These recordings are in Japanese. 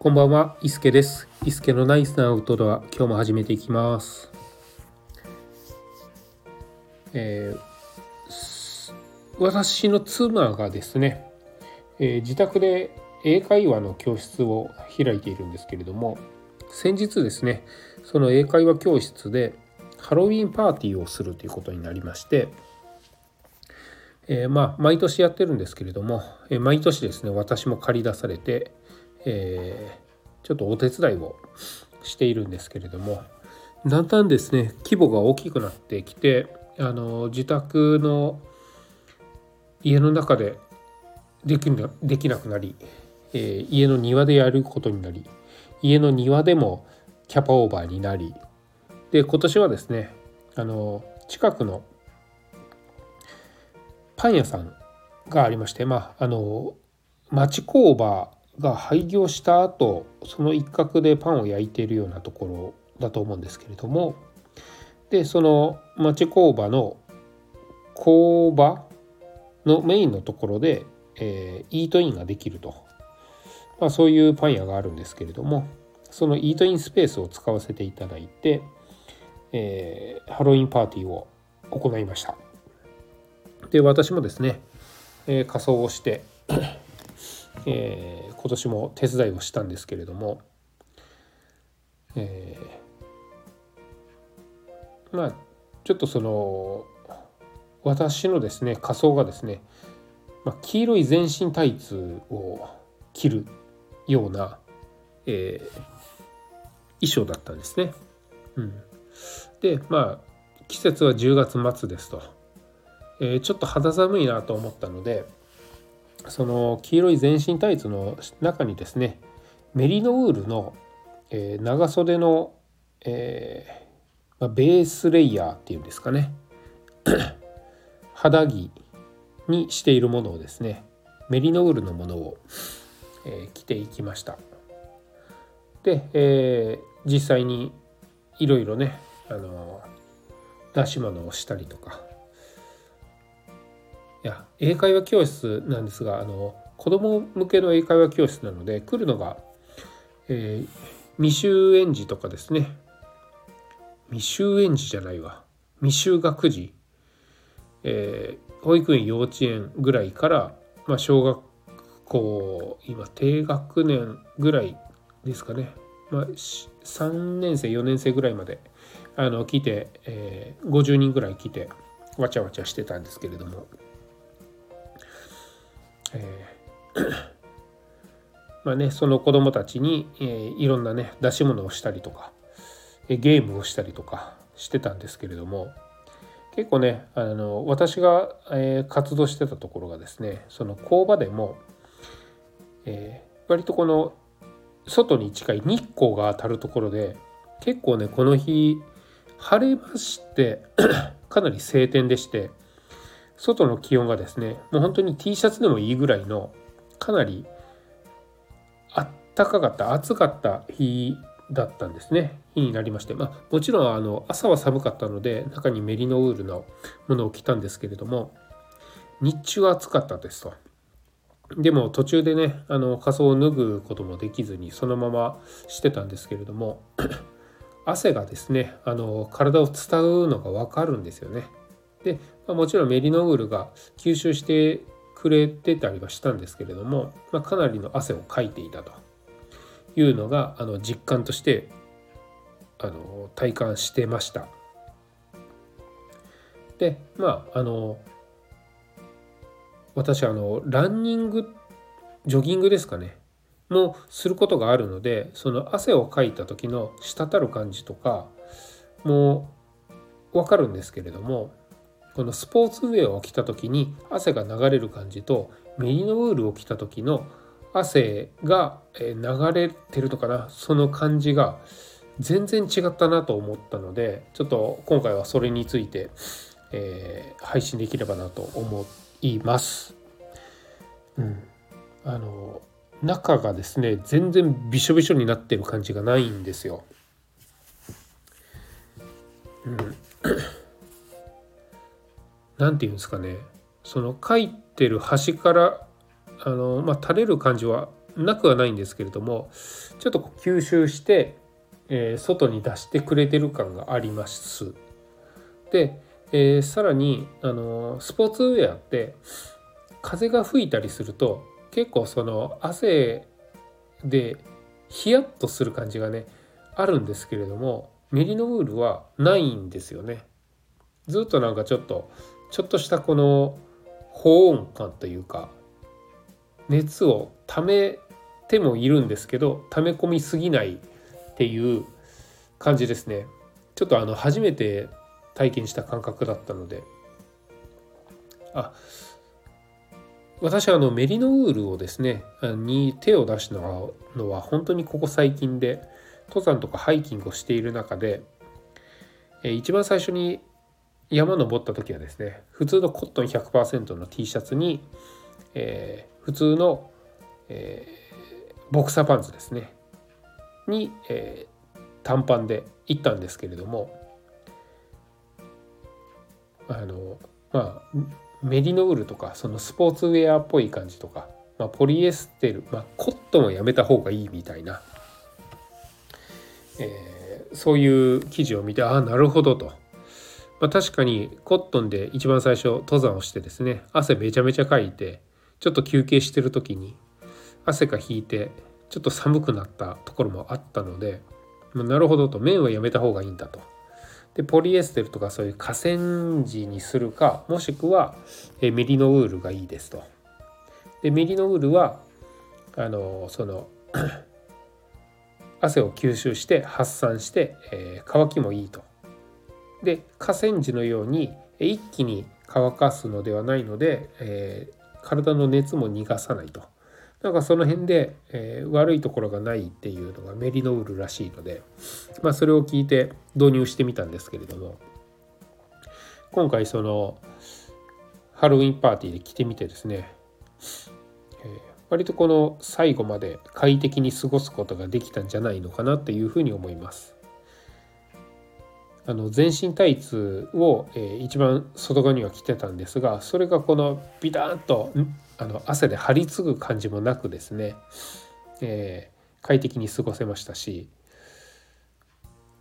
こんばんは、伊助です。伊助のナイスなアウトドア、今日も始めていきます。えー私の妻がですね、えー自宅で英会話の教室を開いているんですけれども、先日ですね、その英会話教室でハロウィンパーティーをするということになりまして、えーまあ毎年やってるんですけれども、えー毎年ですね私も借り出されて、えーちょっとお手伝いをしているんですけれどもだんだんですね規模が大きくなってきてあの自宅の家の中でできなできなくなり、えー家の庭でやることになり家の庭でもキャパオーバーになりで今年はですねあの近くのパン屋さんがありましてまああの町工場が廃業した後その一角でパンを焼いているようなところだと思うんですけれどもでその町工場の工場のメインのところで、えーイートインができると、まあ、そういうパン屋があるんですけれどもそのイートインスペースを使わせていただいて、えーハロウィンパーティーを行いました。で私もですね、えー仮装をして、えー今年も手伝いをしたんですけれども、えーまあちょっとその私のですね仮装がですね、まあ、黄色い全身タイツを着るような、えー衣装だったんですね。うん、でまあ季節は10月末ですと。えーちょっと肌寒いなと思ったのでその黄色い全身タイツの中にですねメリノウールの、えー長袖の、えーまあ、ベースレイヤーっていうんですかね肌着にしているものをですねメリノウールのものを、えー着ていきました。で、えー実際にいろいろねあの出し物をしたりとかいや英会話教室なんですがあの子供向けの英会話教室なので来るのが、えー未就園児とかですね。未就園児じゃないわ。未就学児、えー保育園幼稚園ぐらいから、まあ、小学校今低学年ぐらいですかね、まあ、3年生4年生ぐらいまであの来て、えー50人ぐらい来てわちゃわちゃしてたんですけれども。えー まあねその子供たちに、えーいろんなね出し物をしたりとか、えゲームをしたりとかしてたんですけれども結構ねあの私が、えー活動してたところがですねその工場でも、えー割とこの外に近い日光が当たるところで結構ねこの日晴れまして かなり晴天でして外の気温がですねもう本当に T シャツでもいいぐらいのかなりあったかかった暑かった日だったんですね日になりましてまあもちろんあの朝は寒かったので中にメリノウールのものを着たんですけれども日中は暑かったですと。でも途中でねあの仮装を脱ぐこともできずにそのまましてたんですけれども 汗がですねあの体を伝うのが分かるんですよね。で、まあ、もちろんメリノウールが吸収してくれてたりはしたんですけれども、まあ、かなりの汗をかいていたというのがあの実感としてあの体感してました。でまああの私あのランニングジョギングですかねもすることがあるのでその汗をかいた時の滴る感じとかも分かるんですけれどもこのスポーツウェアを着た時に汗が流れる感じとメリノウールを着た時の汗が流れてるのかな？その感じが全然違ったなと思ったのでちょっと今回はそれについて、えー配信できればなと思います。うん、あの中がですね全然びしょびしょになってる感じがないんですよ。うん、なんていうんですかねその書いてる端からあの、まあ、垂れる感じはなくはないんですけれどもちょっと吸収して、えー、外に出してくれてる感があります。で、えー、さらにあのスポーツウェアって風が吹いたりすると結構その汗でヒヤッとする感じがねあるんですけれどもメリノウールはないんですよね。ずっとなんかちょっとちょっとしたこの保温感というか熱を溜めてもいるんですけど溜め込みすぎないっていう感じですね。ちょっとあの初めて体験した感覚だったので。あ私はあのメリノウールをですねに手を出したのは本当にここ最近で登山とかハイキングをしている中で一番最初に山登った時はですね普通のコットン100%の T シャツに、えー、普通の、えー、ボクサーパンツですねに、えー、短パンで行ったんですけれどもあのまあメリノウールとかそのスポーツウェアっぽい感じとか、まあ、ポリエステル、まあ、コットンはやめた方がいいみたいな、えー、そういう記事を見てああなるほどと。まあ、確かにコットンで一番最初登山をしてですね汗めちゃめちゃかいてちょっと休憩してる時に汗が引いてちょっと寒くなったところもあったので、まあ、なるほどと綿はやめた方がいいんだと。でポリエステルとかそういう河川地にするかもしくはえメリノウールがいいですと。でメリノウールはあのその 汗を吸収して発散して、えー、乾きもいいと。で河川地のように一気に乾かすのではないので、えー、体の熱も逃がさないと。なんかその辺で、えー、悪いところがないっていうのがメリノウールらしいので、まあ、それを聞いて導入してみたんですけれども今回そのハロウィンパーティーで着てみてですね、えー、割とこの最後まで快適に過ごすことができたんじゃないのかなというふうに思います。あの全身タイツを、えー、一番外側には着てたんですがそれがこのビターンとあの汗で張り継ぐ感じもなくですね、えー、快適に過ごせましたし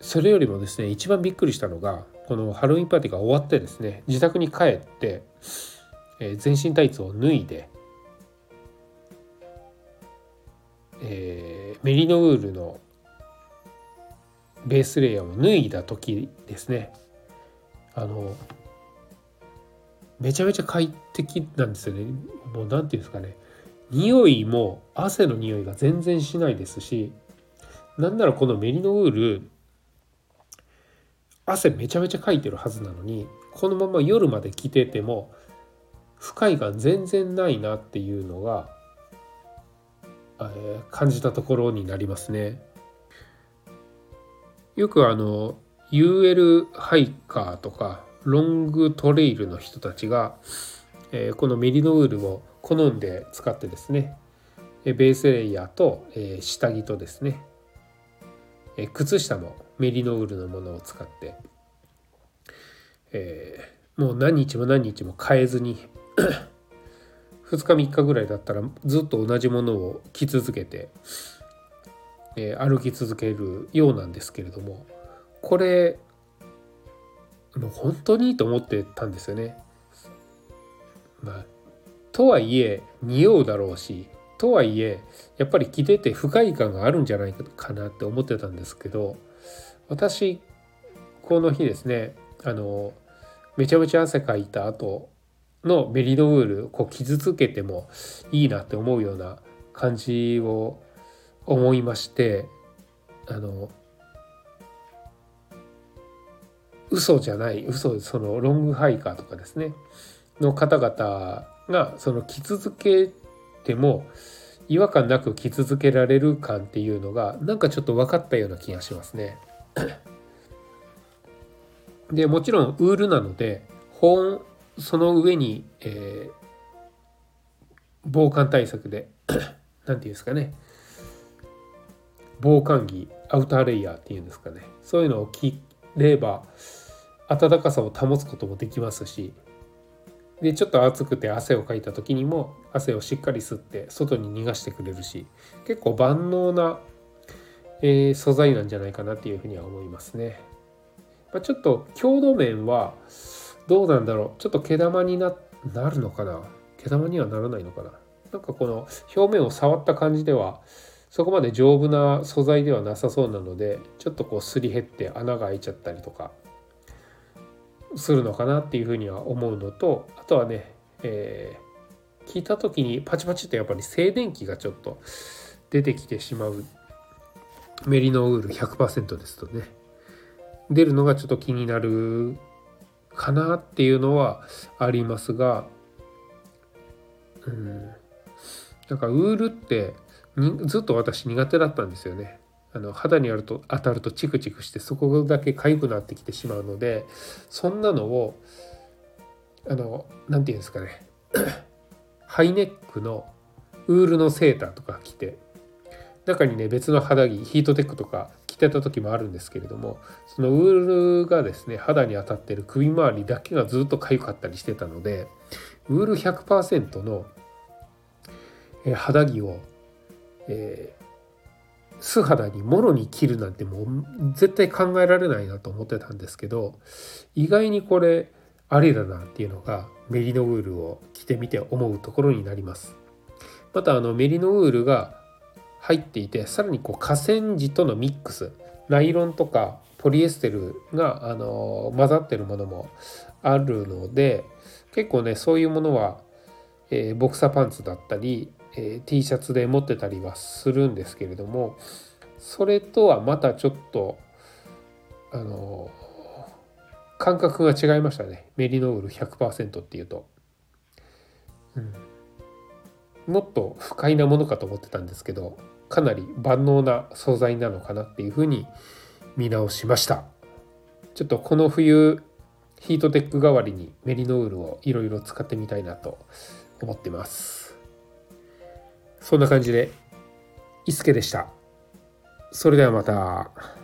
それよりもですね一番びっくりしたのがこのハロウィンパーティーが終わってですね自宅に帰って、えー、全身タイツを脱いで、えー、メリノウールのベースレイヤーを脱いだ時ですね。あのめちゃめちゃ快適なんですよね。もう何て言うんですかね。匂いも汗の匂いが全然しないですしなんならこのメリノウール汗めちゃめちゃかいてるはずなのにこのまま夜まで着てても不快感全然ないなっていうのが、えー、感じたところになりますね。よくあの UL ハイカーとかロングトレイルの人たちが、えー、このメリノウールを好んで使ってですねベースレイヤーと、えー、下着とですね、えー、靴下もメリノウールのものを使って、えー、もう何日も何日も変えずに2日3日ぐらいだったらずっと同じものを着続けてえ、歩き続けるようなんですけれどもこれもう本当にと思ってたんですよね。まあ、とはいえ匂うだろうしとはいえやっぱり着てて不快感があるんじゃないかなって思ってたんですけど私この日ですねあのめちゃめちゃ汗かいた後のメリノウールこう傷つけてもいいなって思うような感じを思いましてあの嘘じゃない嘘そのロングハイカーとかですねの方々がその着続けても違和感なく着続けられる感っていうのがなんかちょっと分かったような気がしますね。でもちろんウールなので保温その上に、えー、防寒対策で 何て言うんですかね防寒着アウターレイヤーっていうんですかね。そういうのを着れば暖かさを保つこともできますし。でちょっと暑くて汗をかいた時にも汗をしっかり吸って外に逃がしてくれるし。結構万能な、えー、素材なんじゃないかなっていうふうには思いますね。まあ、ちょっと強度面はどうなんだろう。ちょっと毛玉にななるのかな。毛玉にはならないのかな。なんかこの表面を触った感じではそこまで丈夫な素材ではなさそうなのでちょっとこうすり減って穴が開いちゃったりとかするのかなっていうふうには思うのとあとはね、えー、聞いた時にパチパチってやっぱり静電気がちょっと出てきてしまうメリノウール100%ですとね出るのがちょっと気になるかなっていうのはありますがうんなんかウールってにずっと私苦手だったんですよね。あの肌にあると当たるとチクチクしてそこだけ痒くなってきてしまうのでそんなのをあの何て言うんですかね ハイネックのウールのセーターとか着て中にね別の肌着ヒートテックとか着てた時もあるんですけれどもそのウールがですね肌に当たってる首周りだけがずっと痒かったりしてたのでウール100%の肌着を、えー、素肌にもろに切るなんてもう絶対考えられないなと思ってたんですけど意外にこれありだなっていうのがメリノウールを着てみて思うところになります。またあのメリノウールが入っていてさらにこう河川地とのミックスナイロンとかポリエステルがあの混ざってるものもあるので結構ねそういうものは、えー、ボクサーパンツだったり、えー、T シャツで持ってたりはするんですけれどもそれとはまたちょっとあの感覚が違いましたね。メリノール100%っていうと、うん、もっと不快なものかと思ってたんですけどかなり万能な素材なのかなっていうふうに見直しました。ちょっとこの冬ヒートテック代わりにメリノールをいろいろ使ってみたいなと思ってます。そんな感じでいすけでしたそれではまた。